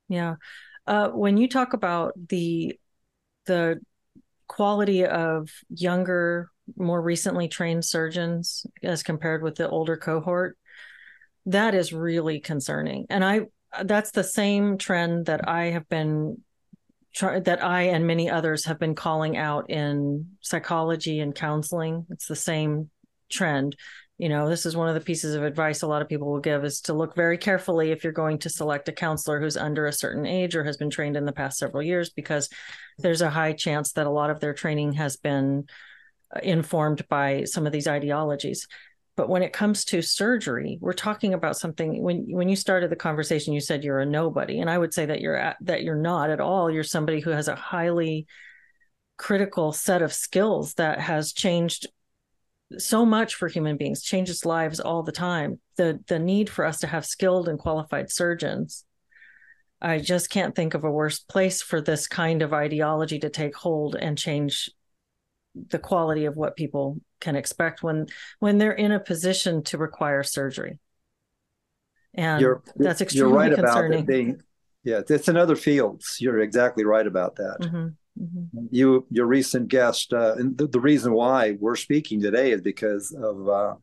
yeah. Uh, when you talk about the the quality of younger, more recently trained surgeons as compared with the older cohort, that is really concerning. And I that's the same trend that I have been that I and many others have been calling out in psychology and counseling. It's the same trend you know this is one of the pieces of advice a lot of people will give is to look very carefully if you're going to select a counselor who's under a certain age or has been trained in the past several years because there's a high chance that a lot of their training has been uh, informed by some of these ideologies. But when it comes to surgery we're talking about something when when you started the conversation you said you're a nobody and i would say that you're at, that you're not at all. You're somebody who has a highly critical set of skills that has changed so much for human beings changes lives all the time the the need for us to have skilled and qualified surgeons i just can't think of a worse place for this kind of ideology to take hold and change the quality of what people can expect when when they're in a position to require surgery. And you're, that's extremely you're right concerning. about it being yeah, it's in other fields. You're exactly right about that. Mm-hmm. Mm-hmm. You, your recent guest, uh, and the, the, reason why we're speaking today is because of uh,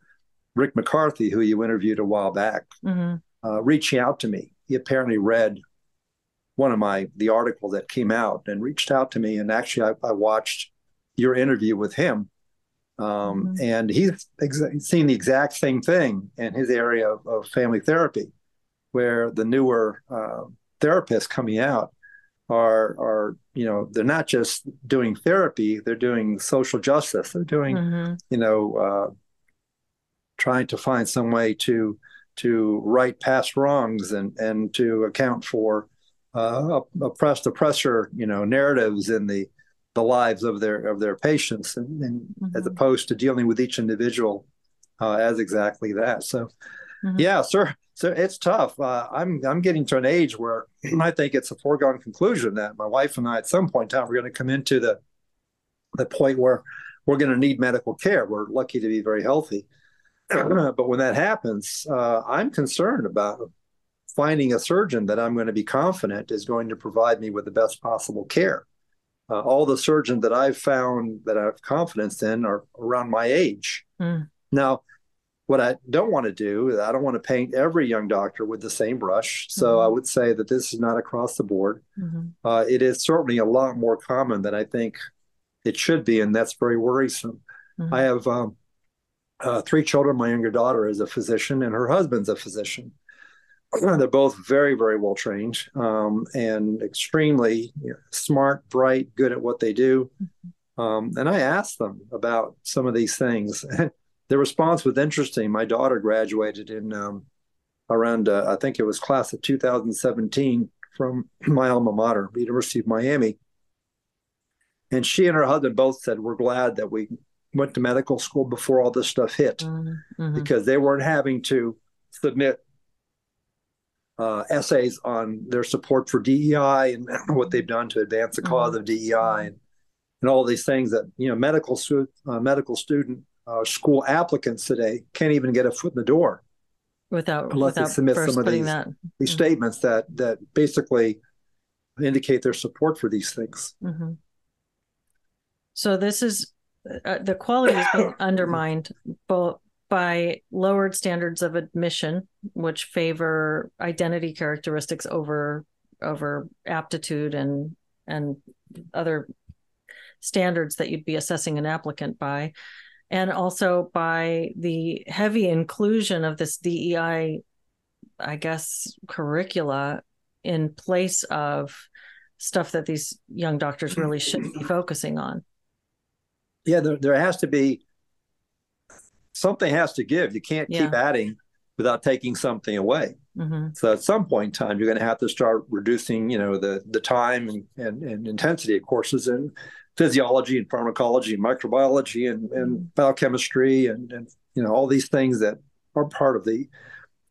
Rick McCarthy, who you interviewed a while back, mm-hmm. uh, reaching out to me. He apparently read one of my the article that came out and reached out to me, and actually I, I watched your interview with him, um, mm-hmm. and he's ex- seen the exact same thing in his area of, of family therapy, where the newer uh, therapists coming out are are you know they're not just doing therapy they're doing social justice they're doing mm-hmm. you know uh, trying to find some way to to right past wrongs and and to account for uh, oppressed oppressor you know narratives in the the lives of their of their patients and, and mm-hmm. as opposed to dealing with each individual uh, as exactly that so mm-hmm. yeah sir so it's tough. Uh, I'm I'm getting to an age where I think it's a foregone conclusion that my wife and I, at some point in time, we're going to come into the the point where we're going to need medical care. We're lucky to be very healthy, <clears throat> but when that happens, uh, I'm concerned about finding a surgeon that I'm going to be confident is going to provide me with the best possible care. Uh, all the surgeons that I've found that I have confidence in are around my age. Mm. Now, what I don't want to do, I don't want to paint every young doctor with the same brush. So mm-hmm. I would say that this is not across the board. Mm-hmm. Uh, it is certainly a lot more common than I think it should be, and that's very worrisome. Mm-hmm. I have um, uh, three children. My younger daughter is a physician, and her husband's a physician. <clears throat> They're both very, very well trained um, and extremely you know, smart, bright, good at what they do. Mm-hmm. Um, and I asked them about some of these things. <laughs> the response was interesting. My daughter graduated in um, around, uh, I think it was class of 2017 from <clears throat> my alma mater, the University of Miami. And she and her husband both said, We're glad that we went to medical school before all this stuff hit mm-hmm. because they weren't having to submit uh, essays on their support for DEI and <clears throat> what they've done to advance the because mm-hmm. of DEI and, and all these things that, you know, medical, uh, medical student uh, school applicants today can't even get a foot in the door without unless without they submit some of these, that. these mm-hmm. statements that that basically indicate their support for these things. Mm-hmm. So this is uh, the quality is being <coughs> undermined both by lowered standards of admission, which favor identity characteristics over over aptitude and and other standards that you'd be assessing an applicant by and also by the heavy inclusion of this DEI, I guess, curricula in place of stuff that these young doctors really should be focusing on. Yeah, there, there has to be something has to give. You can't yeah. keep adding without taking something away. Mm-hmm. So at some point in time, you're going to have to start reducing, you know, the the time and, and, and intensity of courses and physiology and pharmacology and microbiology and, and mm-hmm. biochemistry and, and you know all these things that are part of the,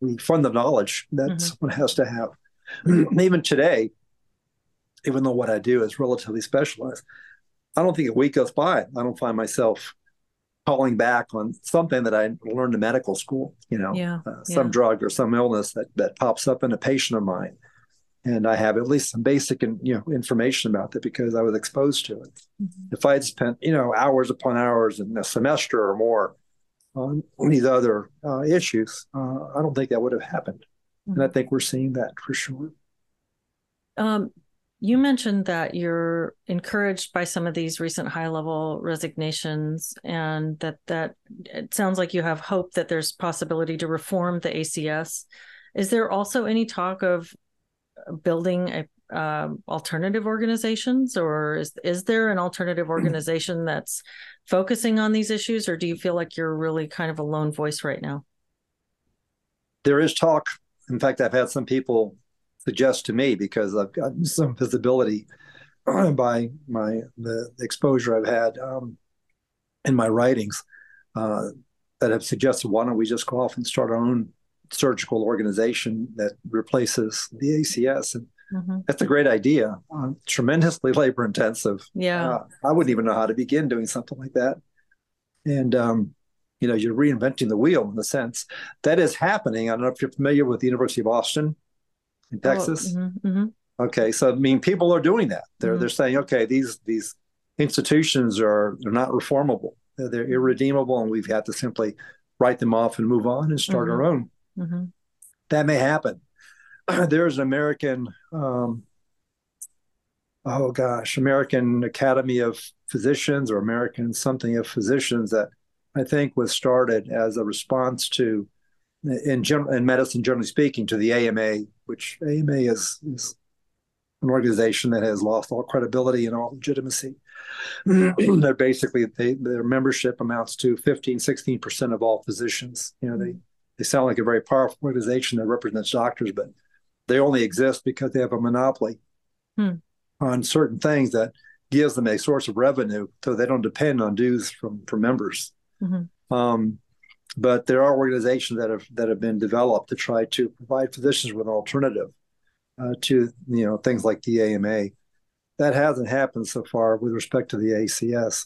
the fund of knowledge that mm-hmm. someone has to have. <clears throat> even today, even though what I do is relatively specialized, I don't think a week goes by. I don't find myself calling back on something that I learned in medical school. You know, yeah, uh, some yeah. drug or some illness that that pops up in a patient of mine and I have at least some basic and you know information about that because I was exposed to it. Mm-hmm. If I had spent you know hours upon hours in a semester or more on these other uh, issues, uh, I don't think that would have happened. Mm-hmm. And I mm-hmm. think we're seeing that for sure. Um, you mentioned that you're encouraged by some of these recent high level resignations, and that that it sounds like you have hope that there's possibility to reform the ACS. Is there also any talk of building a um, alternative organizations, or is is there an alternative hmm. organization that's focusing on these issues, or do you feel like you're really kind of a lone voice right now? There is talk. In fact, I've had some people suggest to me because I've got <laughs> some visibility <clears throat> by my the exposure I've had um, in my writings uh, that have suggested why don't we just go off and start our own surgical organization that replaces the ACS. And mm-hmm. that's a great idea. Uh, tremendously <laughs> labor intensive. Yeah, uh, I wouldn't even know how to begin doing something like that. And um, you know, you're reinventing the wheel in a sense. That is happening. I don't know if you're familiar with the University of Austin in oh, Texas. Oh, mm-hmm, mm-hmm. Okay, so I mean, people are doing that. They're mm-hmm. they're saying, okay, these these institutions are they're not reformable. They're, they're, irredeemable, and we've had to simply write them off and move on and start our own. That may happen. <clears throat> There's an American, um, oh gosh, American Academy of Physicians or American something of physicians that I think was started as a response to, in general, in medicine, generally speaking, to the AMA, which AMA is, is an organization that has lost all credibility and all legitimacy. <clears throat> They're basically they, their membership amounts to 15, 16 percent of all physicians. You know, they they sound like a very powerful organization that represents doctors, but they only exist because they have a monopoly hmm. on certain things that gives them a source of revenue, so they don't depend on dues from from members. Mm-hmm. Um, but there are organizations that have that have been developed to try to provide physicians with an alternative uh, to you know things like the AMA. That hasn't happened so far with respect to the ACS.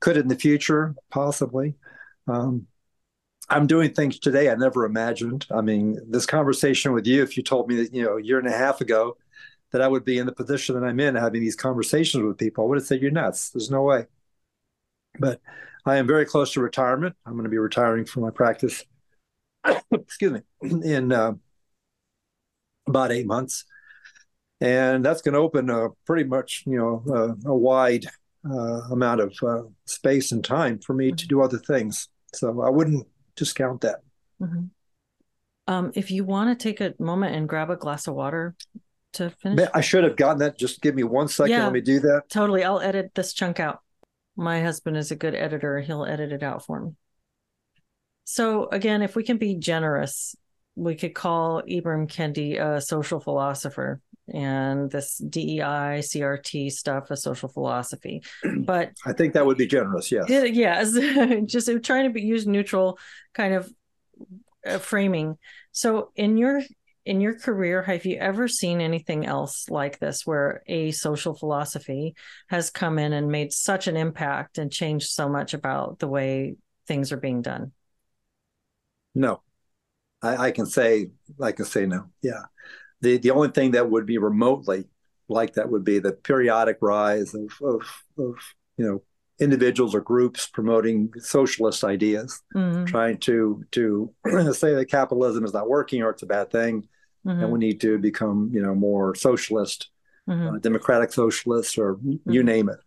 Could in the future? Possibly. Um, I'm doing things today I never imagined. I mean, this conversation with you, if you told me that, you know, a year and a half ago that I would be in the position that I'm in having these conversations with people, I would have said, You're nuts. There's no way. But I am very close to retirement. I'm going to be retiring from my practice, <coughs> excuse me, <coughs> in uh, about eight months. And that's going to open a pretty much, you know, uh, a wide uh, amount of uh, space and time for me to do other things. So I wouldn't discount that. Mm-hmm. Um, if you want to take a moment and grab a glass of water to finish, I should have gotten that. Just give me one second. Yeah, Let me do that. Totally. I'll edit this chunk out. My husband is a good editor. He'll edit it out for me. So again, if we can be generous, we could call Ibram Kendi a social philosopher and this DEI, CRT stuff a social philosophy. <clears throat> But I think that would be generous. Yes. It, yes. <laughs> Just trying to be, use neutral kind of uh, framing. So in your in your career, have you ever seen anything else like this where a social philosophy has come in and made such an impact and changed so much about the way things are being done? No. I, I can say I can say no. Yeah. The the only thing that would be remotely like that would be the periodic rise of of, of you know individuals or groups promoting socialist ideas, mm-hmm. trying to to <clears throat> say that capitalism is not working or it's a bad thing, mm-hmm. and we need to become you know more socialist, mm-hmm. uh, democratic socialist, or you mm-hmm. name it.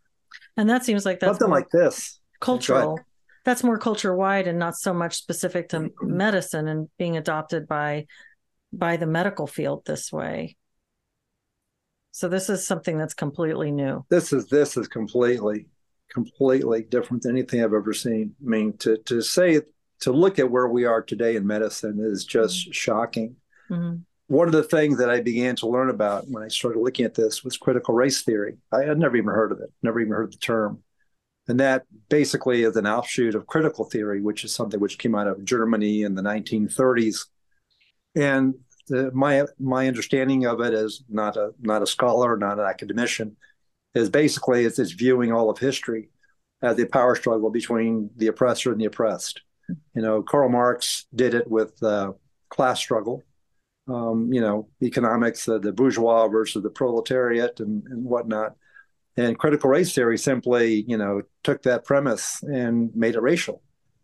And that seems like that's something like this cultural. That's more culture wide and not so much specific to medicine and being adopted by by the medical field this way. So this is something that's completely new. This is this is completely completely different than anything I've ever seen. I mean, to to say to look at where we are today in medicine is just mm-hmm. shocking. Mm-hmm. One of the things that I began to learn about when I started looking at this was critical race theory. I had never even heard of it, never even heard the term. And that basically is an offshoot of critical theory, which is something which came out of Germany in the 1930s. And the, my my understanding of it as not a not a scholar, not an academician, is basically it's, it's viewing all of history as a power struggle between the oppressor and the oppressed. You know, Karl Marx did it with uh, class struggle. Um, you know, economics, uh, the bourgeois versus the proletariat, and, and whatnot. And critical race theory simply, you know, took that premise and made it racial.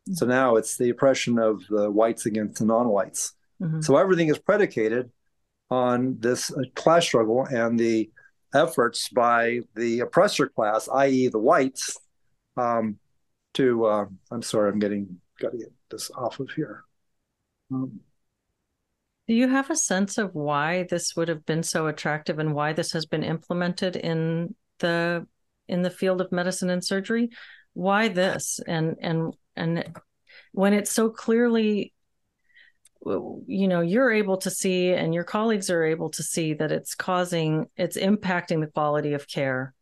Mm-hmm. So now it's the oppression of the whites against the non-whites. Mm-hmm. So everything is predicated on this uh, class struggle and the efforts by the oppressor class, i.e., the whites, um, to uh, I'm sorry, I'm getting got to get this off of here. Um, Do you have a sense of why this would have been so attractive and why this has been implemented in the in the field of medicine and surgery? Why this and and and when it's so clearly you know you're able to see and your colleagues are able to see that it's causing it's impacting the quality of care.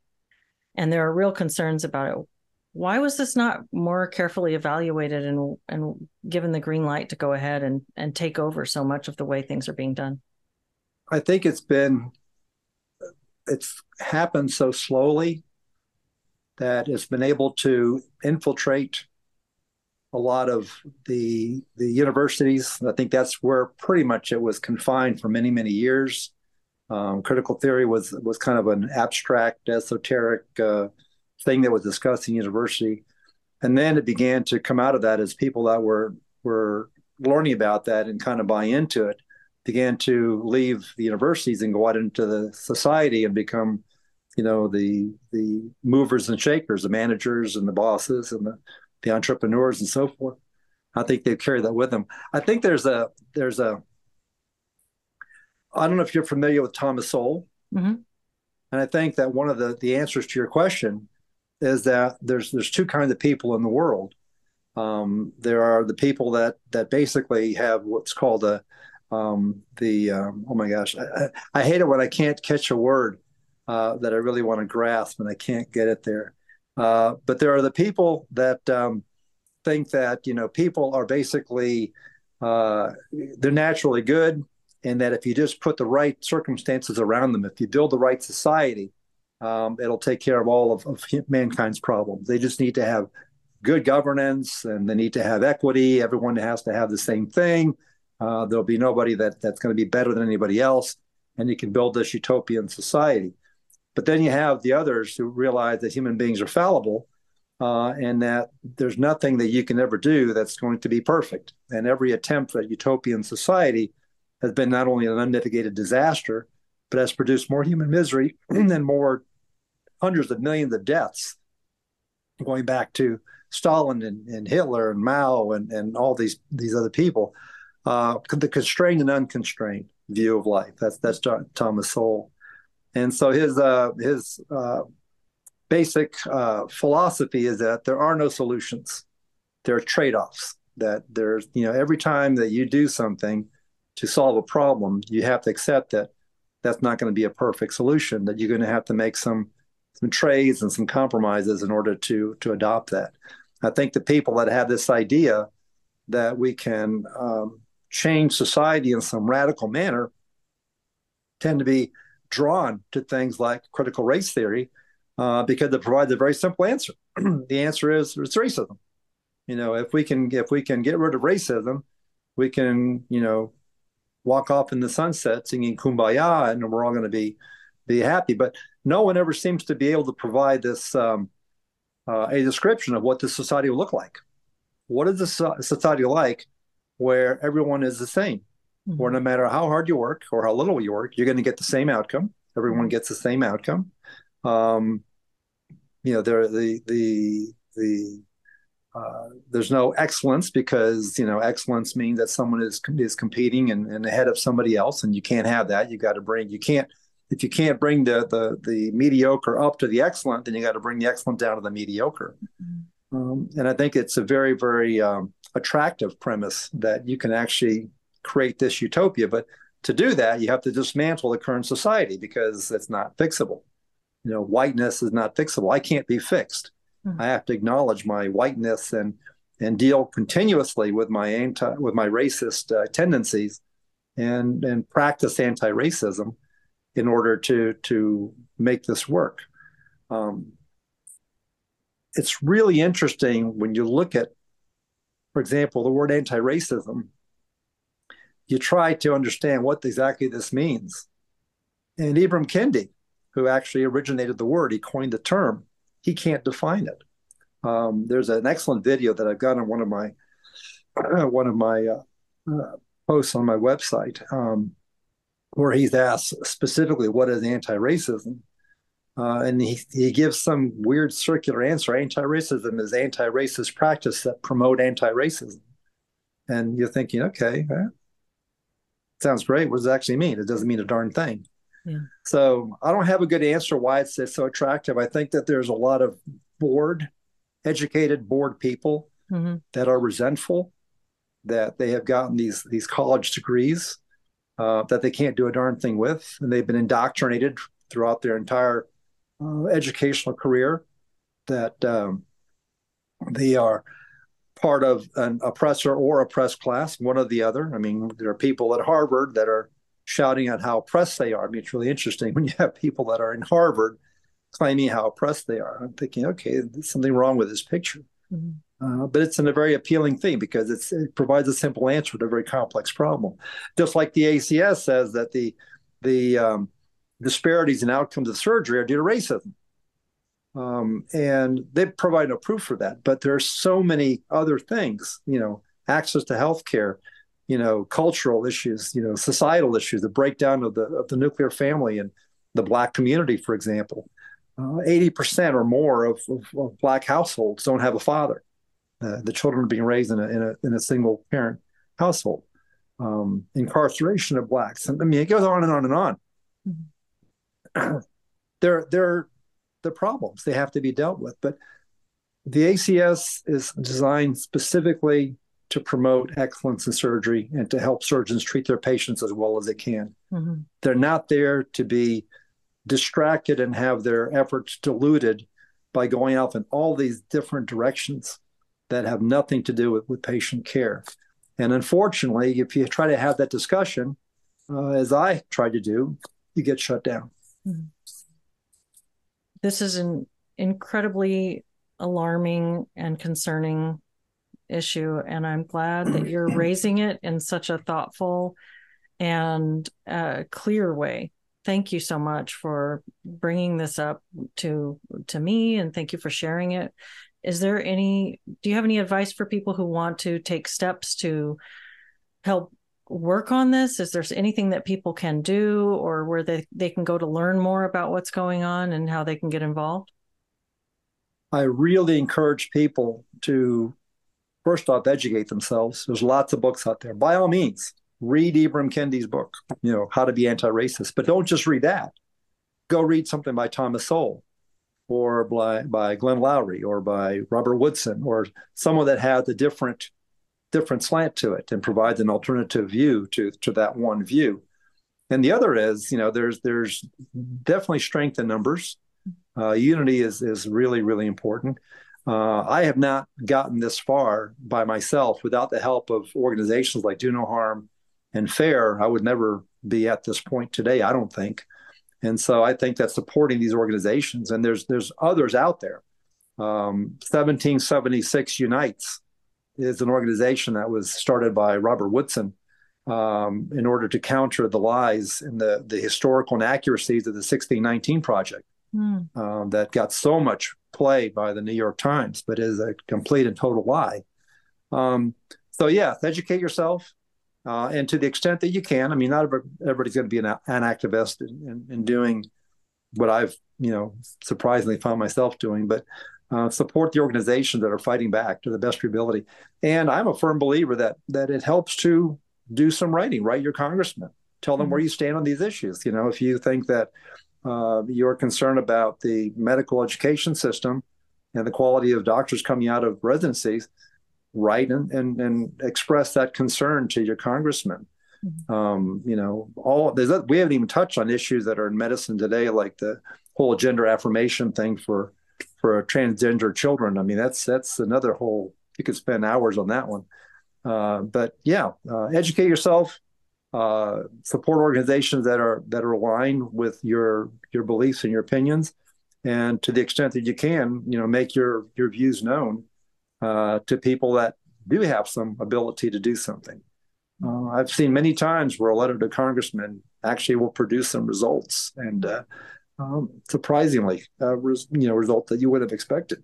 And there are real concerns about it. Why was this not more carefully evaluated and and given the green light to go ahead and and take over so much of the way things are being done? I think it's been it's happened so slowly that it's been able to infiltrate a lot of the the universities. I think that's where pretty much it was confined for many many years. Um, critical theory was was kind of an abstract, esoteric uh, thing that was discussed in university, and then it began to come out of that as people that were were learning about that and kind of buy into it began to leave the universities and go out into the society and become you know the the movers and shakers the managers and the bosses and the, the entrepreneurs and so forth i think they carry that with them i think there's a there's a i don't know if you're familiar with thomas sowell mm-hmm. and i think that one of the the answers to your question is that there's there's two kinds of people in the world um, there are the people that that basically have what's called a um, the um, oh my gosh I, I, hate it when I can't catch a word uh, that I really want to grasp and I can't get it there. Uh, but there are the people that um, think that you know people are basically uh, they're naturally good, and that if you just put the right circumstances around them, if you build the right society, um, it'll take care of all of, of mankind's problems. They just need to have good governance and they need to have equity. Everyone has to have the same thing. Uh, there'll be nobody that that's going to be better than anybody else, and you can build this utopian society. But then you have the others who realize that human beings are fallible, uh, and that there's nothing that you can ever do that's going to be perfect. And every attempt at utopian society has been not only an unmitigated disaster, but has produced more human misery <clears throat> and more hundreds of millions of deaths, going back to Stalin and, and Hitler and Mao and, and all these these other people uh, the constrained and unconstrained view of life. That's that's Thomas Sowell, and so his uh, his uh, basic uh, philosophy is that there are no solutions. There are trade offs. That there's you know every time that you do something to solve a problem, you have to accept that that's not going to be a perfect solution. That you're going to have to make some some trades and some compromises in order to to adopt that. I think the people that have this idea that we can um, change society in some radical manner tend to be drawn to things like critical race theory uh, because it provides a very simple answer. <clears throat> the answer is it's racism. You know, if we can if we can get rid of racism, we can you know walk off in the sunset singing "Kumbaya" and we're all going to be be happy. But no one ever seems to be able to provide this um, uh, a description of what this society will look like. What is this society like where everyone is the same, mm-hmm. where no matter how hard you work or how little you work, you're going to get the same outcome. Everyone mm-hmm. gets the same outcome. Um, you know, there the the the uh, there's no excellence because you know excellence means that someone is is competing and, and ahead of somebody else, and you can't have that. You got to bring you can't if you can't bring the the the mediocre up to the excellent, then you got to bring the excellent down to the mediocre. Mm-hmm. Um, and I think it's a very very um, attractive premise that you can actually create this utopia. But to do that, you have to dismantle the current society because it's not fixable. You know, whiteness is not fixable. I can't be fixed. Mm-hmm. I have to acknowledge my whiteness and and deal continuously with my anti with my racist uh, tendencies and and practice anti-racism in order to to make this work. Um, it's really interesting when you look at for example, the word anti racism, you try to understand what exactly this means. And Ibram Kendi, who actually originated the word, he coined the term, he can't define it. Um, there's an excellent video that I've got on one of my uh, <clears throat> one of my uh, uh, posts on my website um, where he's asked specifically what is anti-racism, uh, and he, he gives some weird circular answer. Anti-racism is anti-racist practice that promote anti-racism. And you're thinking, okay, sounds great. What does it actually mean? It doesn't mean a darn thing. Yeah. So I don't have a good answer why it's, it's so attractive. I think that there's a lot of bored, educated, bored people mm-hmm. that are resentful that they have gotten these these college degrees uh, that they can't do a darn thing with, and they've been indoctrinated throughout their entire uh, educational career that um, they are part of an oppressor or oppressed class, one or the other. I mean, there are people at Harvard that are shouting out how oppressed they are. I mean, it's really interesting when you have people that are in Harvard claiming how oppressed they are. I'm thinking, okay, there's something wrong with this picture. Mm-hmm. Uh, but it's a very appealing thing because it provides a simple answer to a very complex problem. Just like the ACS says that the the um, disparities in outcomes of surgery are due to racism. Um, and they provide no proof for that. But there are so many other things, you know, access to health care, you know, cultural issues, you know, societal issues, the breakdown of the of the nuclear family and the black community, for example. Uh, eighty uh, percent or more of, of, of, black households don't have a father. Uh, the children are being raised in a in a, in a single parent household. Um, incarceration of blacks. I mean, it goes on and on and on. Mm-hmm. <clears throat> they're they're the problems they have to be dealt with. But the ACS is designed specifically to promote excellence in surgery and to help surgeons treat their patients as well as they can. Mm-hmm. They're not there to be distracted and have their efforts diluted by going off in all these different directions that have nothing to do with, with patient care. And unfortunately, if you try to have that discussion, uh, as I tried to do, you get shut down. Mm-hmm this is an incredibly alarming and concerning issue and i'm glad that you're <clears throat> raising it in such a thoughtful and uh, clear way. Thank you so much for bringing this up to to me and thank you for sharing it. Is there any do you have any advice for people who want to take steps to help work on this? Is there anything that people can do or where they, they can go to learn more about what's going on and how they can get involved? I really encourage people to first off educate themselves. There's lots of books out there. By all means, read Ibram Kendi's book, you know, How to Be Anti-Racist. But don't just read that. Go read something by Thomas Sowell or by, by Glenn Loury or by Robert Woodson or someone that has a different different slant to it and provides an alternative view to to that one view. And the other is, you know, there's there's definitely strength in numbers. Uh, unity is is really really important. Uh, I have not gotten this far by myself without the help of organizations like Do No Harm and FAIR. I would never be at this point today. I don't think. And so I think that supporting these organizations and there's there's others out there. Um, 1776 unites is an organization that was started by Robert Woodson um, in order to counter the lies and the, the historical inaccuracies of the 1619 Project mm. um, that got so much play by the New York Times, but is a complete and total lie. Um, so, yeah, educate yourself. Uh, and to the extent that you can, I mean, not everybody's going to be an, an activist in, in, in doing what I've, you know, surprisingly found myself doing, but uh, support the organizations that are fighting back to the best of your ability. And I'm a firm believer that that it helps to do some writing, write your congressman, tell them mm-hmm. where you stand on these issues. You know, if you think that uh, you're concerned about the medical education system and the quality of doctors coming out of residencies, write and, and, and express that concern to your congressman. Mm-hmm. Um, you know, all there's we haven't even touched on issues that are in medicine today, like the whole gender affirmation thing for for transgender children. I mean, that's that's another whole. You could spend hours on that one. Uh, but yeah, uh, educate yourself. Uh, support organizations that are that are aligned with your your beliefs and your opinions, and to the extent that you can, you know, make your your views known uh, to people that do have some ability to do something. Uh, I've seen many times where a letter to congressman actually will produce some results, and uh, um, surprisingly, uh, res, you know, result that you would have expected.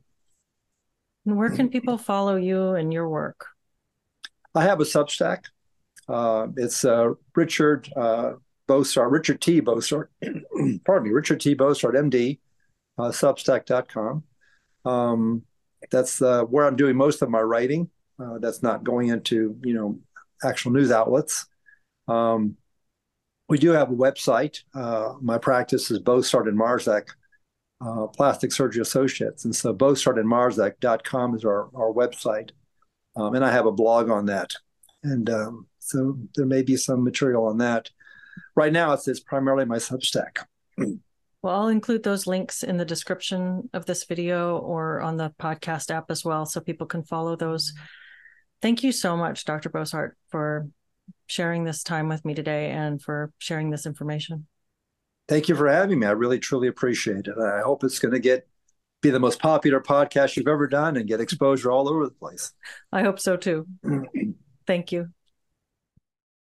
And where can people follow you and your work? I have a Substack. Uh, it's uh, Richard uh, Bosshardt, Richard T. Bosshardt, <clears throat> pardon me, Richard T. Bosshardt, MD, uh, Substack.com. Um, that's uh, where I'm doing most of my writing. Uh, that's not going into you know actual news outlets. Um, we do have a website. Uh, my practice is Bosshardt and Marzek, uh, Plastic Surgery Associates. And so bosshardtandmarzek.com is our, our website. Um, and I have a blog on that. And um, so there may be some material on that. Right now, it's, it's primarily my Substack. <clears throat> Well, I'll include those links in the description of this video or on the podcast app as well, so people can follow those. Thank you so much, Dr. Bosshardt, for sharing this time with me today and for sharing this information. Thank you for having me. I really truly appreciate it. I hope it's going to get be the most popular podcast you've ever done and get exposure all over the place. I hope so too. <clears throat> Thank you.